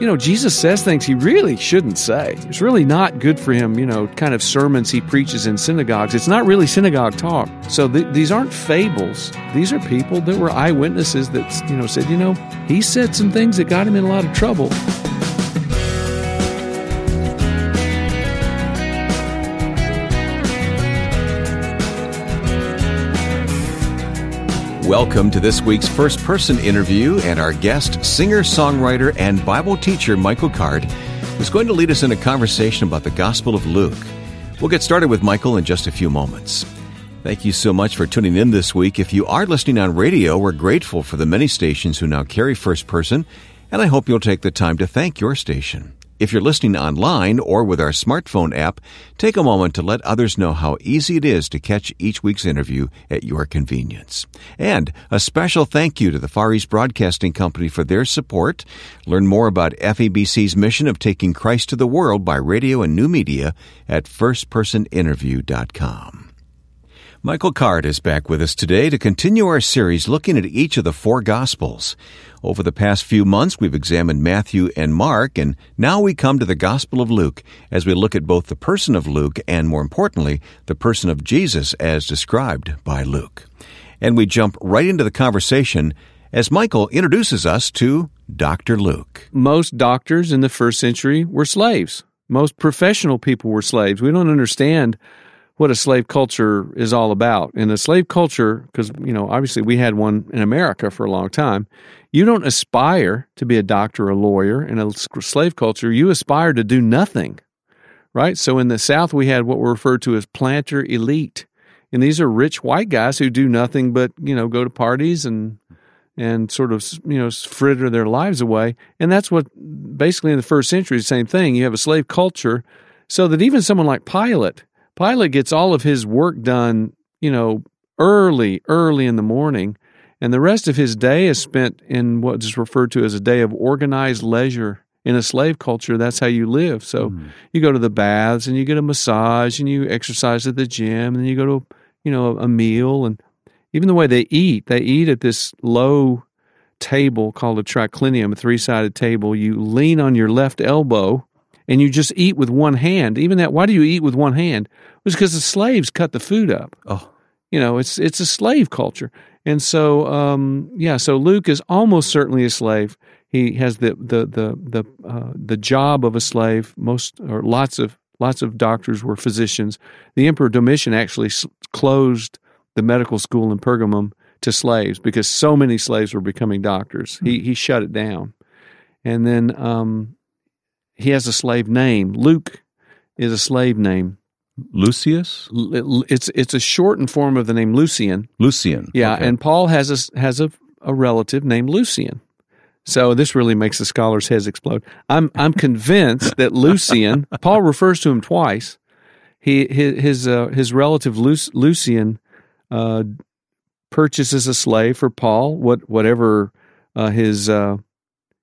you know, Jesus says things he really shouldn't say. It's really not good for him, you know, kind of sermons he preaches in synagogues. It's not really synagogue talk. So th- these aren't fables. These are people that were eyewitnesses that, you know, said, you know, he said some things that got him in a lot of trouble. Welcome to this week's first person interview, and our guest, singer, songwriter, and Bible teacher Michael Card, who's going to lead us in a conversation about the Gospel of Luke. We'll get started with Michael in just a few moments. Thank you so much for tuning in this week. If you are listening on radio, we're grateful for the many stations who now carry first person, and I hope you'll take the time to thank your station. If you're listening online or with our smartphone app, take a moment to let others know how easy it is to catch each week's interview at your convenience. And a special thank you to the Far East Broadcasting Company for their support. Learn more about FEBC's mission of taking Christ to the world by radio and new media at firstpersoninterview.com. Michael Card is back with us today to continue our series looking at each of the four Gospels. Over the past few months, we've examined Matthew and Mark, and now we come to the Gospel of Luke as we look at both the person of Luke and, more importantly, the person of Jesus as described by Luke. And we jump right into the conversation as Michael introduces us to Dr. Luke. Most doctors in the first century were slaves. Most professional people were slaves. We don't understand what a slave culture is all about. In a slave culture, because, you know, obviously we had one in America for a long time, you don't aspire to be a doctor or a lawyer. In a slave culture, you aspire to do nothing, right? So in the South, we had what were referred to as planter elite. And these are rich white guys who do nothing but, you know, go to parties and and sort of you know fritter their lives away. And that's what basically in the first century, the same thing. You have a slave culture, so that even someone like Pilate, Pilate gets all of his work done, you know, early, early in the morning, and the rest of his day is spent in what is referred to as a day of organized leisure. In a slave culture, that's how you live. So mm. you go to the baths and you get a massage and you exercise at the gym and you go to, you know, a meal and even the way they eat, they eat at this low table called a triclinium, a three-sided table. You lean on your left elbow and you just eat with one hand. Even that, why do you eat with one hand? It was because the slaves cut the food up. Oh, you know, it's it's a slave culture, and so um, yeah. So Luke is almost certainly a slave. He has the the the the uh, the job of a slave. Most or lots of lots of doctors were physicians. The Emperor Domitian actually closed the medical school in Pergamum to slaves because so many slaves were becoming doctors. He he shut it down, and then um, he has a slave name. Luke is a slave name. Lucius? It's it's a shortened form of the name Lucian. Lucian. Yeah, okay. and Paul has a has a, a relative named Lucian. So this really makes the scholars' heads explode. I'm I'm convinced that Lucian. Paul refers to him twice. He his his, uh, his relative Lucian uh, purchases a slave for Paul. What whatever uh, his uh,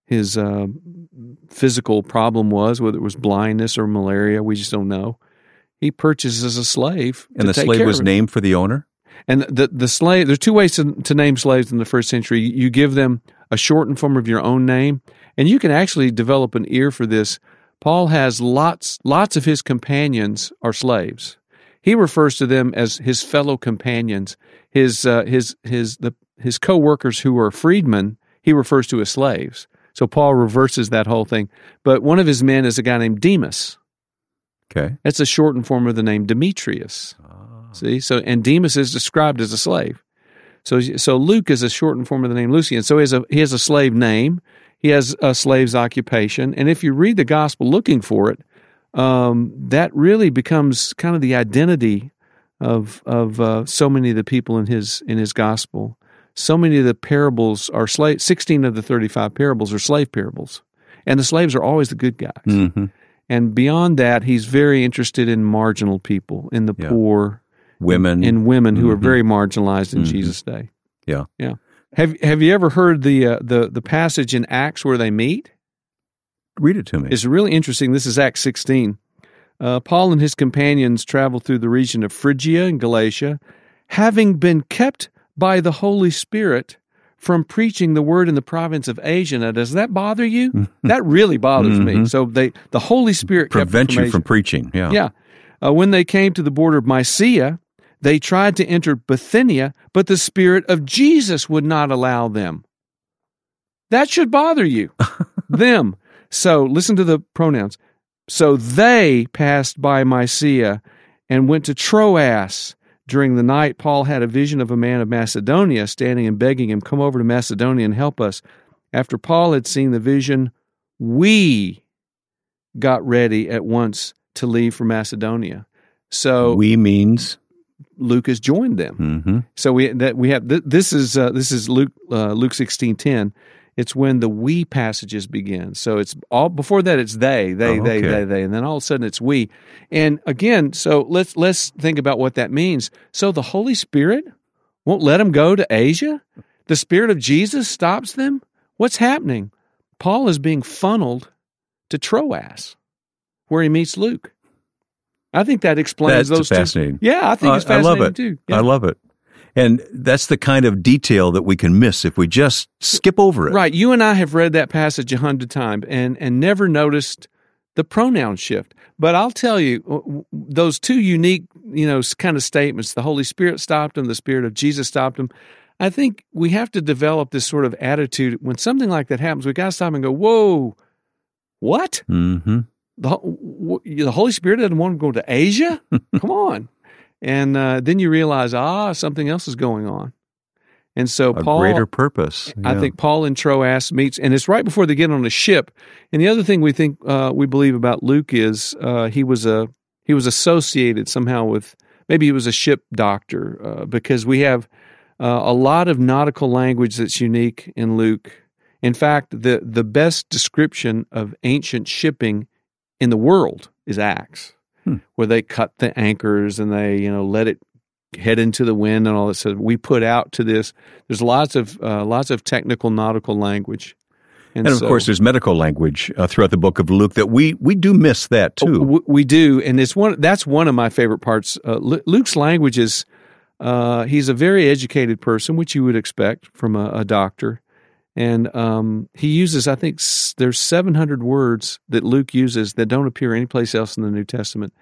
his uh, physical problem was, whether it was blindness or malaria, we just don't know. He purchases a slave, and the slave was named for the owner. And the the slave, there's two ways to, to name slaves in the first century. You give them a shortened form of your own name, and you can actually develop an ear for this. Paul has lots lots of his companions are slaves. He refers to them as his fellow companions, his uh, his his the his co-workers who are freedmen. He refers to as slaves. So Paul reverses that whole thing. But one of his men is a guy named Demas. Okay. That's a shortened form of the name Demetrius. Oh. See? So and Demas is described as a slave. So so Luke is a shortened form of the name Lucian. So he has a he has a slave name. He has a slave's occupation. And if you read the gospel looking for it, um, that really becomes kind of the identity of of uh, so many of the people in his in his gospel so many of the parables are slave 16 of the 35 parables are slave parables. And the slaves are always the good guys. Mm-hmm. and beyond that he's very interested in marginal people in the yeah. poor women. in women who mm-hmm. are very marginalized in mm-hmm. jesus day. Yeah. Yeah. Have have you ever heard the uh, the the passage in acts where they meet? Read it to me. It's really interesting. This is acts 16 uh, paul and his companions traveled through the region of phrygia and galatia. Having been kept by the Holy Spirit from preaching the word in the province of Asia. Now, does that bother you? that really bothers me. So they, the Holy Spirit Mm-hmm. Prevent from you Asia. from preaching. Yeah. Yeah. Uh, when they came to the border of Mysia, they tried to enter Bithynia, but the Spirit of Jesus would not allow them. That should bother you. them. So listen to the pronouns. So they passed by Mysia and went to Troas. During the night, Paul had a vision of a man of Macedonia standing and begging him, Come over to Macedonia and help us. After Paul had seen the vision, we got ready at once to leave for Macedonia. So We means. Luke has joined them. hmm So we that we have th- this is uh, this is Luke uh, Luke sixteen ten. It's when the we passages begin. So it's all before that. It's they, they, Oh, they, okay. they, they, and then all of a sudden it's we. And again, so let's let's think about what that means. So the Holy Spirit won't let them go to Asia. The Spirit of Jesus stops them. What's happening? Paul is being funneled to Troas, where he meets Luke. I think that explains That's those two. fascinating. Yeah, I think uh, it's I- I fascinating love it. too. I love it. And that's the kind of detail that we can miss if we just skip over it. Right. You and I have read that passage a hundred times and, and never noticed the pronoun shift. But I'll tell you, those two unique, you know, kind of statements, the Holy Spirit stopped him, the Spirit of Jesus stopped him. I think we have to develop this sort of attitude. When something like that happens, we got to stop and go, whoa, what? hmm The, the Holy Spirit doesn't want to go to Asia? Come on. And uh, then you realize, ah, something else is going on. And so A Paul, greater purpose. I think Paul and Troas meets, and it's right before they get on a ship. And the other thing we think uh, we believe about Luke is uh, he was a he was associated somehow with maybe he was a ship doctor uh, because we have uh, a lot of nautical language that's unique in Luke. In fact, the the best description of ancient shipping in the world is Acts, Hmm. where they cut the anchors and they you know let it head into the wind and all that. So we put out to this. There's lots of uh, lots of technical nautical language, And of so- course, there's medical language uh, throughout the book of Luke that we we do miss that too. w- we do, and it's one. That's one of my favorite parts. Uh, Luke's language is. Uh, he's a very educated person, which you would expect from a, a doctor, and um, he uses. I think s- there's 700 words that Luke uses that don't appear anyplace else in the New Testament,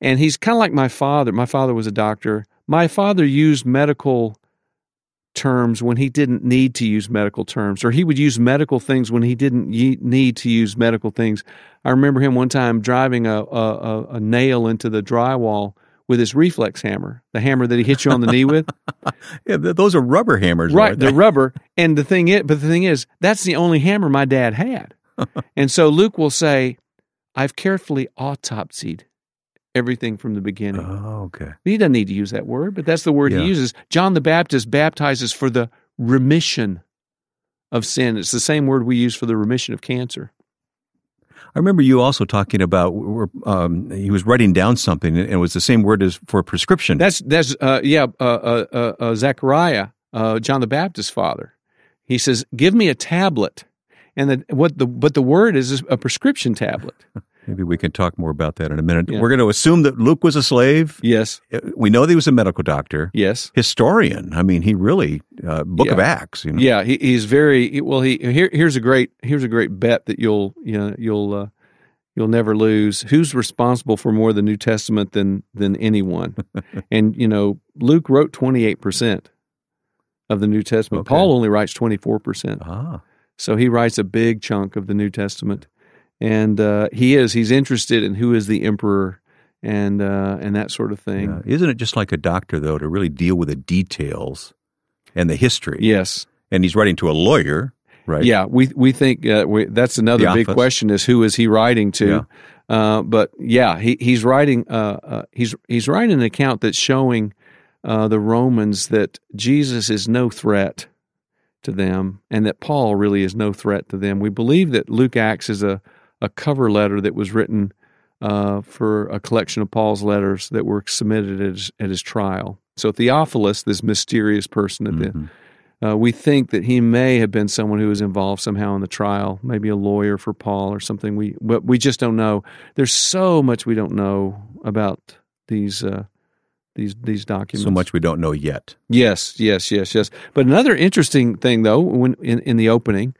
and he's kind of like my father. My father was a doctor. My father used medical terms when he didn't need to use medical terms, or he would use medical things when he didn't ye- need to use medical things. I remember him one time driving a, a, a, a nail into the drywall with his reflex hammer, the hammer that he hit you on the knee with. Yeah, th- those are rubber hammers, right, They're rubber. And the thing is, but the thing is, that's the only hammer my dad had. and so Luke will say, I've carefully autopsied everything from the beginning. Oh, okay. He doesn't need to use that word, but that's the word Yeah. he uses. John the Baptist baptizes for the remission of sin. It's the same word we use for the remission of cancer. I remember you also talking about um, he was writing down something, and it was the same word as for prescription. That's that's uh, yeah, uh, uh, uh, uh, Zechariah, uh, John the Baptist's father. He says, "Give me a tablet," and the, what the but the word is a prescription tablet. Maybe we can talk more about that in a minute. Yeah. We're going to assume that Luke was a slave. Yes, We know that he was a medical doctor, yes, historian. I mean, he really uh, Book Yeah. of Acts. You know? yeah. He, he's very well. He here, here's a great here's a great bet that you'll you know, you'll uh, you'll never lose. Who's responsible for more of the New Testament than than anyone? and you know, Luke wrote twenty eight percent of the New Testament. Okay. Paul only writes twenty four percent. Ah, So he writes a big chunk of the New Testament, and uh, he is he's interested in who is the emperor and uh, and that sort of thing. yeah. Isn't it just like a doctor though to really deal with the details and the history? Yes, And he's writing to a lawyer, right? yeah. We we think uh, we, that's another big Theophilus. question is who is he writing to? Yeah. Uh, but yeah, he he's writing uh, uh, he's he's writing an account that's showing uh, the Romans that Jesus is no threat to them, and that Paul really is no threat to them. We believe that Luke Acts is a a cover letter that was written uh, for a collection of Paul's letters that were submitted at his, at his trial. So Theophilus, this mysterious person at the Mhm. uh, we think that he may have been someone who was involved somehow in the trial, maybe a lawyer for Paul or something. We but we just don't know. There's so much we don't know about these uh, these these documents. So much we don't know yet. Yes, yes, yes, yes. But another interesting thing, though, when in, in the opening,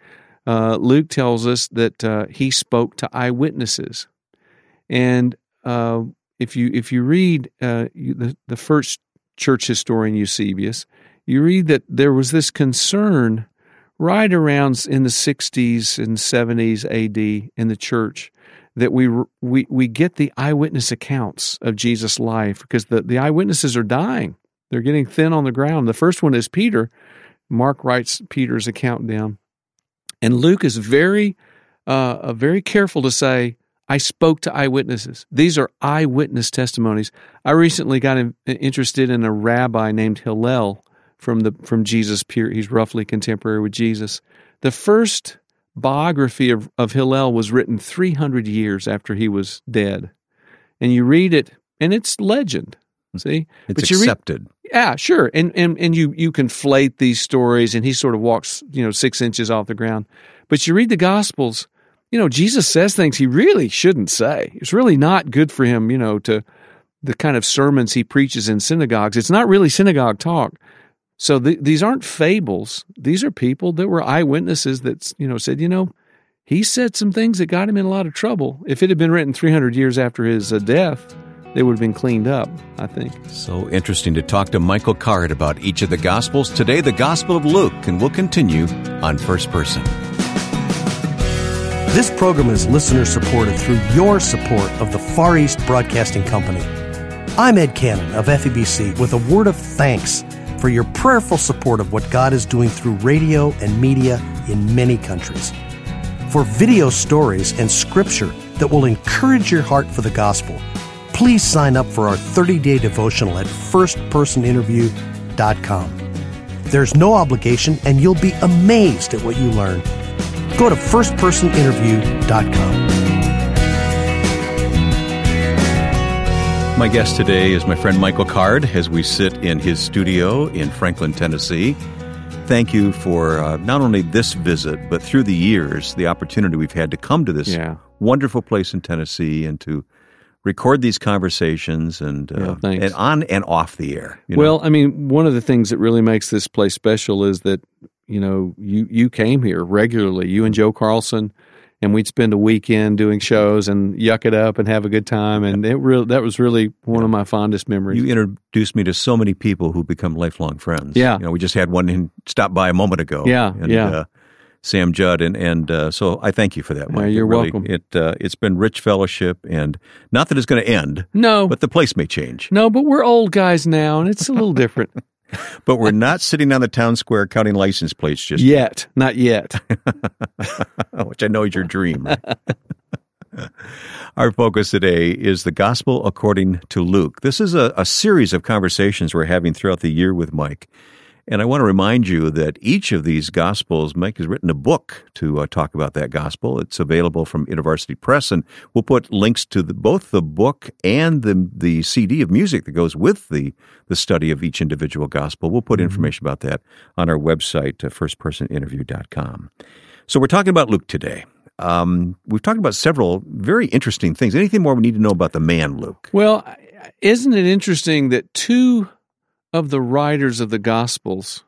uh, Luke tells us that uh, he spoke to eyewitnesses, and uh, if you if you read uh, you, the the first church historian Eusebius, you read that there was this concern right around in the 60s and 70s AD in the church that we we we get the eyewitness accounts of Jesus' life because the, the eyewitnesses are dying. They're getting thin on the ground. The first one is Peter. Mark writes Peter's account down, and Luke is very uh, very careful to say, "I spoke to eyewitnesses." These are eyewitness testimonies. I recently got in, interested in a rabbi named Hillel from the from Jesus' period. He's roughly contemporary with Jesus. The first biography of, of Hillel was written 300 years after he was dead. And you read it, and it's legend. See? It's but accepted. Read, yeah, sure. And, and, and you, you conflate these stories, and he sort of walks, you know, six inches off the ground. But you read the Gospels, you know, Jesus says things he really shouldn't say. It's really not good for him, you know, to the kind of sermons he preaches in synagogues. It's not really synagogue talk. So the, these aren't fables. These are people that were eyewitnesses that you know said, you know, he said some things that got him in a lot of trouble. If it had been written 300 years after his uh, death, they would have been cleaned up, I think. So interesting to talk to Michael Card about each of the Gospels. Today, the Gospel of Luke, and we'll continue on First Person. This program is listener supported through your support of the Far East Broadcasting Company. I'm Ed Cannon of FEBC with a word of thanks for your prayerful support of what God is doing through radio and media in many countries. For video stories and scripture that will encourage your heart for the gospel, please sign up for our 30 day devotional at firstpersoninterview.com. There's no obligation, and you'll be amazed at what you learn. Go to firstpersoninterview.com. My guest today is my friend Michael Card as we sit in his studio in Franklin, Tennessee. Thank you for uh, not only this visit, but through the years, the opportunity we've had to come to this yeah. wonderful place in Tennessee and to record these conversations and uh, yeah, and on and off the air. You know? Well, I mean, one of the things that really makes this place special is that you know you you came here regularly. You and Joe Carlson and we'd spend a weekend doing shows and yuck it up and have a good time. And it really, that was really one of my fondest memories. You introduced me to so many people who become lifelong friends. Yeah. You know, we just had one in, stop by a moment ago. Yeah. And, yeah. Uh, Sam Judd, and and uh, so I thank you for that. Mike. Yeah, you're it really, welcome. It uh, it's been rich fellowship, and not that it's going to end. No, but the place may change. No, but we're old guys now, and it's a little different. but we're not sitting on the town square counting license plates just yet. Not yet. Which I know is your dream. Our focus today is the gospel according to Luke. This is a, a series of conversations we're having throughout the year with Mike. And I want to remind you that each of these Gospels, Mike has written a book to uh, talk about that Gospel. It's available from InterVarsity Press, and we'll put links to the, both the book and the, the CD of music that goes with the, the study of each individual Gospel. We'll put mm-hmm. information about that on our website, uh, firstpersoninterview.com. So we're talking about Luke today. Um, we've talked about several very interesting things. Anything more we need to know about the man Luke? Well, isn't it interesting that two of the writers of the Gospels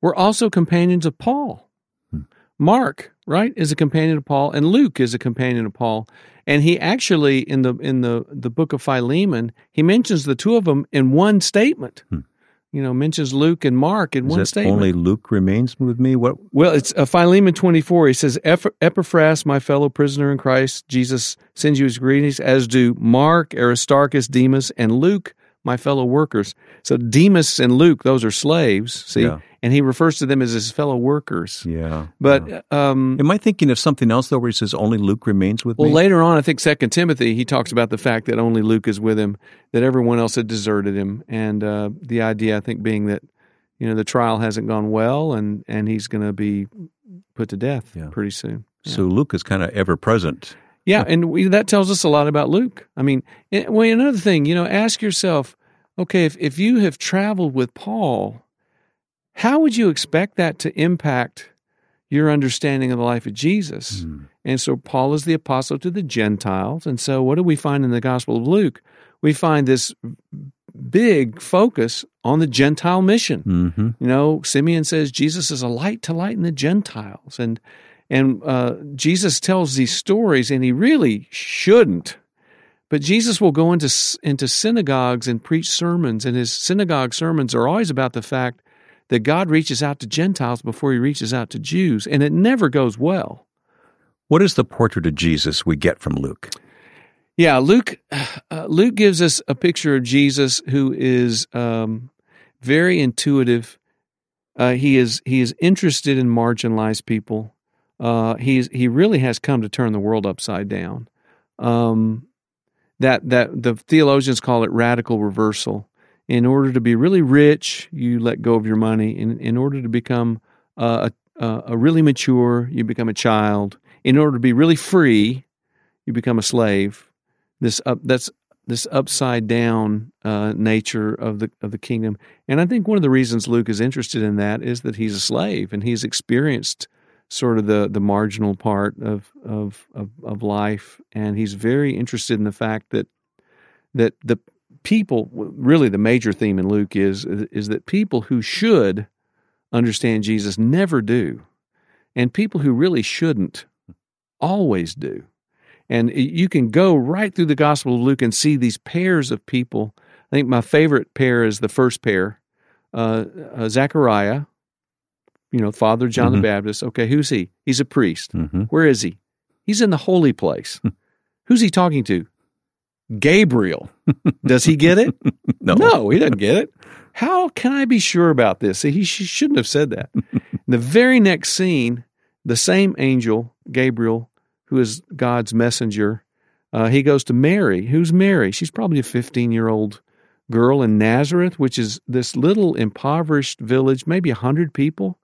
were also companions of Paul. Hmm. Mark, right, is a companion of Paul, and Luke is a companion of Paul. And he actually in the in the the book of Philemon, he mentions the two of them in one statement. Hmm. You know, mentions Luke and Mark in is one statement. Only Luke remains with me. What? Well, it's uh, Philemon twenty four. He says, "Epaphras, my fellow prisoner in Christ Jesus, sends you his greetings, as do Mark, Aristarchus, Demas, and Luke, my fellow workers. So Demas and Luke, those are slaves, see? Yeah. And he refers to them as his fellow workers. Yeah. But yeah. Um, am I thinking of something else though where he says only Luke remains with well, me? Well, later on, I think Second Timothy, he talks about the fact that only Luke is with him, that everyone else had deserted him. And uh, the idea, I think, being that, you know, the trial hasn't gone well and, and he's going to be put to death yeah. pretty soon. So Luke is kind of ever present yeah, and we, that tells us a lot about Luke. I mean, well, another thing, you know, ask yourself, okay, if, if you have traveled with Paul, how would you expect that to impact your understanding of the life of Jesus? Mm. And so Paul is the apostle to the Gentiles. And so what do we find in the Gospel of Luke? We find this big focus on the Gentile mission. hmm You know, Simeon says Jesus is a light to lighten the Gentiles, and and uh, Jesus tells these stories, and he really shouldn't. But Jesus will go into into synagogues and preach sermons, and his synagogue sermons are always about the fact that God reaches out to Gentiles before he reaches out to Jews, and it never goes well. What is the portrait of Jesus we get from Luke? Yeah, Luke uh, Luke gives us a picture of Jesus who is um, very intuitive. Uh, he is he is interested in marginalized people. Uh, he's he really has come to turn the world upside down. Um, that that the theologians call it radical reversal. In order to be really rich, you let go of your money. In in order to become uh, a, a really mature, you become a child. In order to be really free, you become a slave this up that's this upside down uh, nature of the of the kingdom. And I think one of the reasons Luke is interested in that is that he's a slave and he's experienced sort of the the marginal part of of of, of life, and he's very interested in the fact that that the people really the major theme in Luke is is that people who should understand Jesus never do, and people who really shouldn't always do. And you can go right through the Gospel of Luke and see these pairs of people. I think my favorite pair is the first pair uh, uh, Zechariah, you know, father John Mhm. the Baptist. Okay, who's he? He's a priest. hmm Where is he? He's in the holy place. who's he talking to? Gabriel. Does he get it? No. No, he doesn't get it. How can I be sure about this? He shouldn't have said that. the very next scene, the same angel, Gabriel, who is God's messenger, uh, he goes to Mary. Who's Mary? She's probably a 15 year old girl in Nazareth, which is this little impoverished village, maybe 100 people.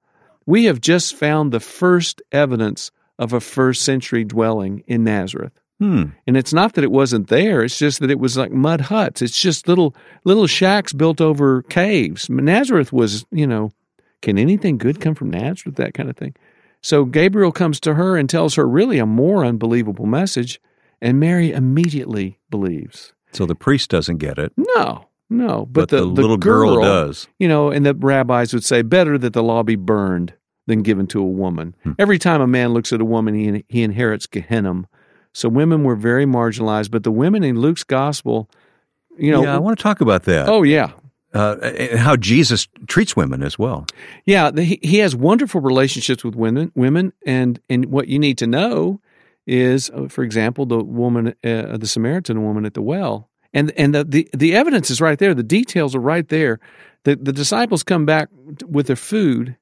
We have just found the first evidence of a first century dwelling in Nazareth. Hmm. And it's not that it wasn't there, it's just that it was like mud huts. It's just little little shacks built over caves. Nazareth was, you know, can anything good come from Nazareth? That kind of thing. So Gabriel comes to her and tells her really a more unbelievable message, and Mary immediately believes. So the priest doesn't get it, No, no, but, but, the, little girl, does. you know, and the rabbis would say, better that the law be burned than given to a woman. Hmm. Every time a man looks at a woman, he, he inherits Gehenna. So women were very marginalized, but the women in Luke's gospel, you know, yeah, I want to talk about that. oh yeah, Uh, how Jesus treats women as well. yeah, the, he, he has wonderful relationships with women, women, and and what you need to know is, uh, for example, the woman, uh, the Samaritan woman at the well, and and the, the the evidence is right there. The details are right there. The the disciples come back with their food,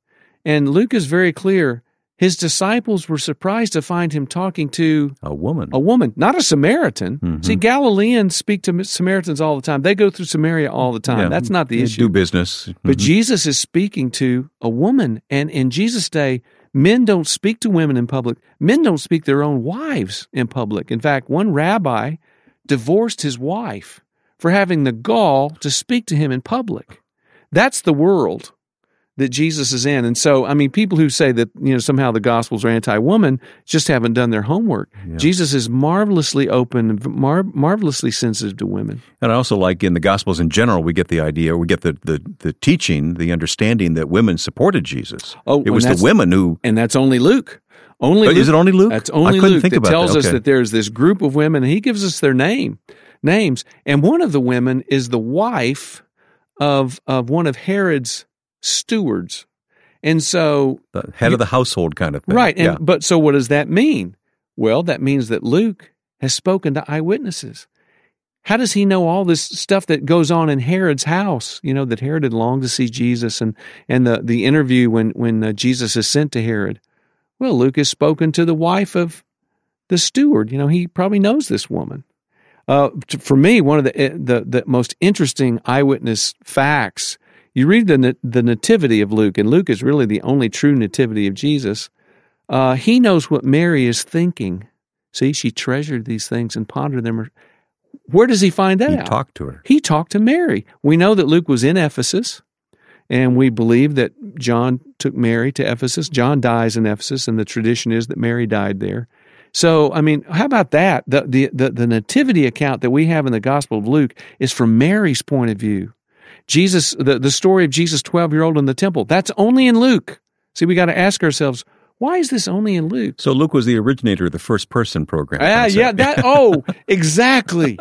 and Luke is very clear. His disciples were surprised to find him talking to A woman. a woman, not a Samaritan. Mhm. See, Galileans speak to Samaritans all the time. They go through Samaria all the time. Yeah, That's not the they issue. Do business. But Mhm. Jesus is speaking to a woman. And in Jesus' day, men don't speak to women in public. Men don't speak their own wives in public. In fact, one rabbi divorced his wife for having the gall to speak to him in public. That's the world that Jesus is in. And so, I mean, people who say that, you know, somehow the gospels are anti woman just haven't done their homework. Yeah. Jesus is marvelously open, and mar- marvelously sensitive to women. And I also like in the Gospels in general, we get the idea, we get the, the, the teaching, the understanding that women supported Jesus. Oh, it was the women who. And that's only Luke. Only Oh, Luke is it only Luke? That's I only couldn't Luke that tells that. us that there's this group of women, and he gives us their name names. And one of the women is the wife of of one of Herod's stewards. And so The head of the household kind of thing. right, and yeah. but so what does that mean? Well, that means that Luke has spoken to eyewitnesses. How does he know all this stuff that goes on in Herod's house? You know that Herod had longed to see Jesus, and and the the interview when when uh, Jesus is sent to Herod. Well, Luke has spoken to the wife of the steward. You know, he probably knows this woman. Uh, for me, one of the, eh, the the most interesting eyewitness facts. You read the the nativity of Luke, and Luke is really the only true nativity of Jesus. Uh, he knows what Mary is thinking. See, she treasured these things and pondered them. Where does he find that he out? talked to her. He talked to Mary. We know that Luke was in Ephesus, and we believe that John took Mary to Ephesus. John dies in Ephesus, and the tradition is that Mary died there. So, I mean, how about that? The, the, the, the nativity account that we have in the Gospel of Luke is from Mary's point of view. Jesus, the, the story of Jesus 12 year old in the temple, that's only in Luke. See, we got to ask ourselves, why is this only in Luke? So Luke was the originator of the first person program. Ah, yeah, that. Oh, exactly.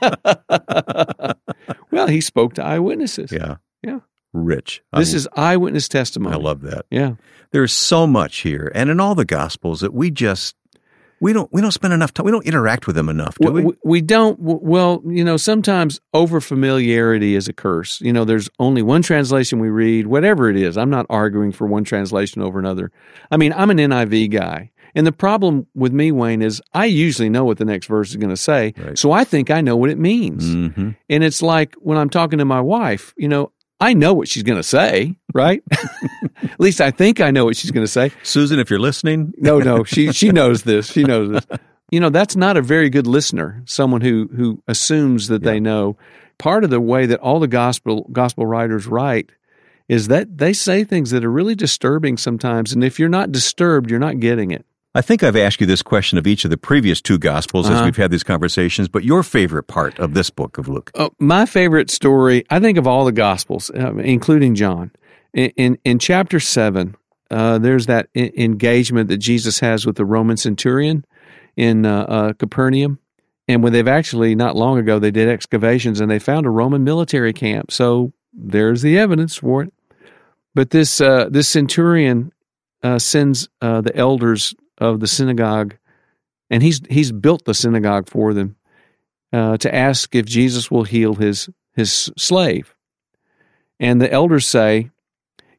well, he spoke to eyewitnesses. Yeah, Yeah. rich. This I, is eyewitness testimony. I love that. Yeah. There's so much here, and in all the Gospels that we just we don't we don't spend enough time. We don't interact with them enough, do we? we, we don't. Well, you know, sometimes over familiarity is a curse. You know, there's only one translation we read, whatever it is. I'm not arguing for one translation over another. I mean, I'm an NIV guy. And the problem with me, Wayne, is I usually know what the next verse is going to say. Right. So I think I know what it means. hmm And it's like when I'm talking to my wife, you know, I know what she's going to say, right? At least I think I know what she's going to say. Susan, if you're listening, No, no, she she knows this. She knows this. You know, that's not a very good listener. Someone who who assumes that they know. Part of the way that all the gospel gospel writers write is that they say things that are really disturbing sometimes, and if you're not disturbed, you're not getting it. I think I've asked you this question of each of the previous two Gospels as Uh-huh. we've had these conversations. But your favorite part of this book of Luke? Oh, my favorite story, I think of all the Gospels, uh, including John. In, in, in chapter 7, uh, there's that I- engagement that Jesus has with the Roman centurion in uh, uh, Capernaum. And when they've actually, not long ago, they did excavations and they found a Roman military camp. So there's the evidence for it. But this, uh, this centurion uh, sends uh, the elders of the synagogue, and he's, he's built the synagogue for them uh, to ask if Jesus will heal his his slave. And the elders say,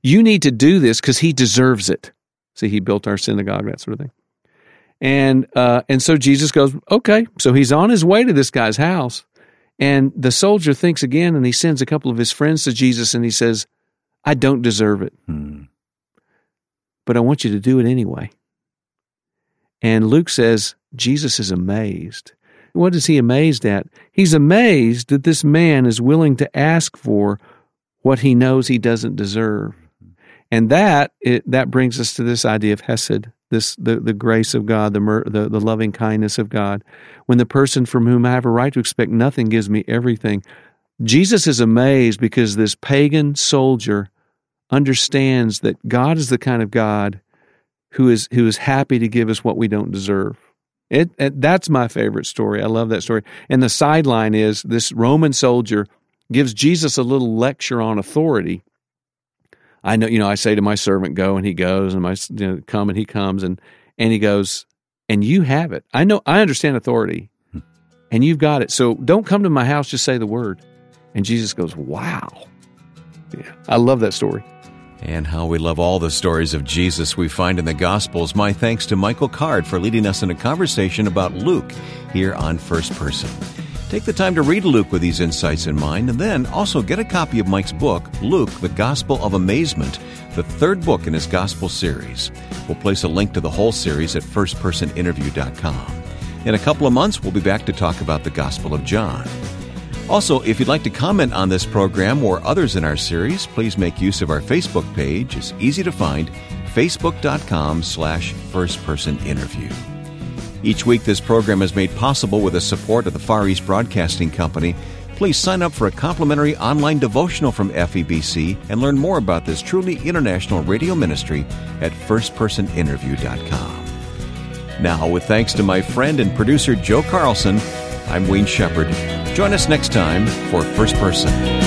"You need to do this because he deserves it." See, he built our synagogue, that sort of thing. And uh, and so Jesus goes, "Okay." So he's on his way to this guy's house, and the soldier thinks again, and he sends a couple of his friends to Jesus, and he says, "I don't deserve it, Hmm. but I want you to do it anyway." And Luke says Jesus is amazed. What is he amazed at? He's amazed that this man is willing to ask for what he knows he doesn't deserve. And that it, that brings us to this idea of hesed, this the, the grace of God, the, mer, the the loving kindness of God. When the person from whom I have a right to expect nothing gives me everything, Jesus is amazed because this pagan soldier understands that God is the kind of God who is who is happy to give us what we don't deserve. It, it that's my favorite story. I love that story. And the sideline is this Roman soldier gives Jesus a little lecture on authority. I know, you know, I say to my servant, "Go," and he goes, and my you know, come, and he comes, and and he goes, and you have it. I know, I understand authority, hmm. and you've got it. So don't come to my house; just say the word. And Jesus goes, "Wow." Yeah, I love that story. And how we love all the stories of Jesus we find in the Gospels. My thanks to Michael Card for leading us in a conversation about Luke here on First Person. Take the time to read Luke with these insights in mind, and then also get a copy of Mike's book, Luke, the Gospel of Amazement, the third book in his Gospel series. We'll place a link to the whole series at firstpersoninterview.com. In a couple of months, we'll be back to talk about the Gospel of John. Also, if you'd like to comment on this program or others in our series, please make use of our Facebook page. It's easy to find, facebook.com slash firstpersoninterview. Interview. Each week, this program is made possible with the support of the Far East Broadcasting Company. Please sign up for a complimentary online devotional from FEBC and learn more about this truly international radio ministry at firstpersoninterview.com. Now, with thanks to my friend and producer Joe Carlson, I'm Wayne Shepherd. Join us next time for First Person.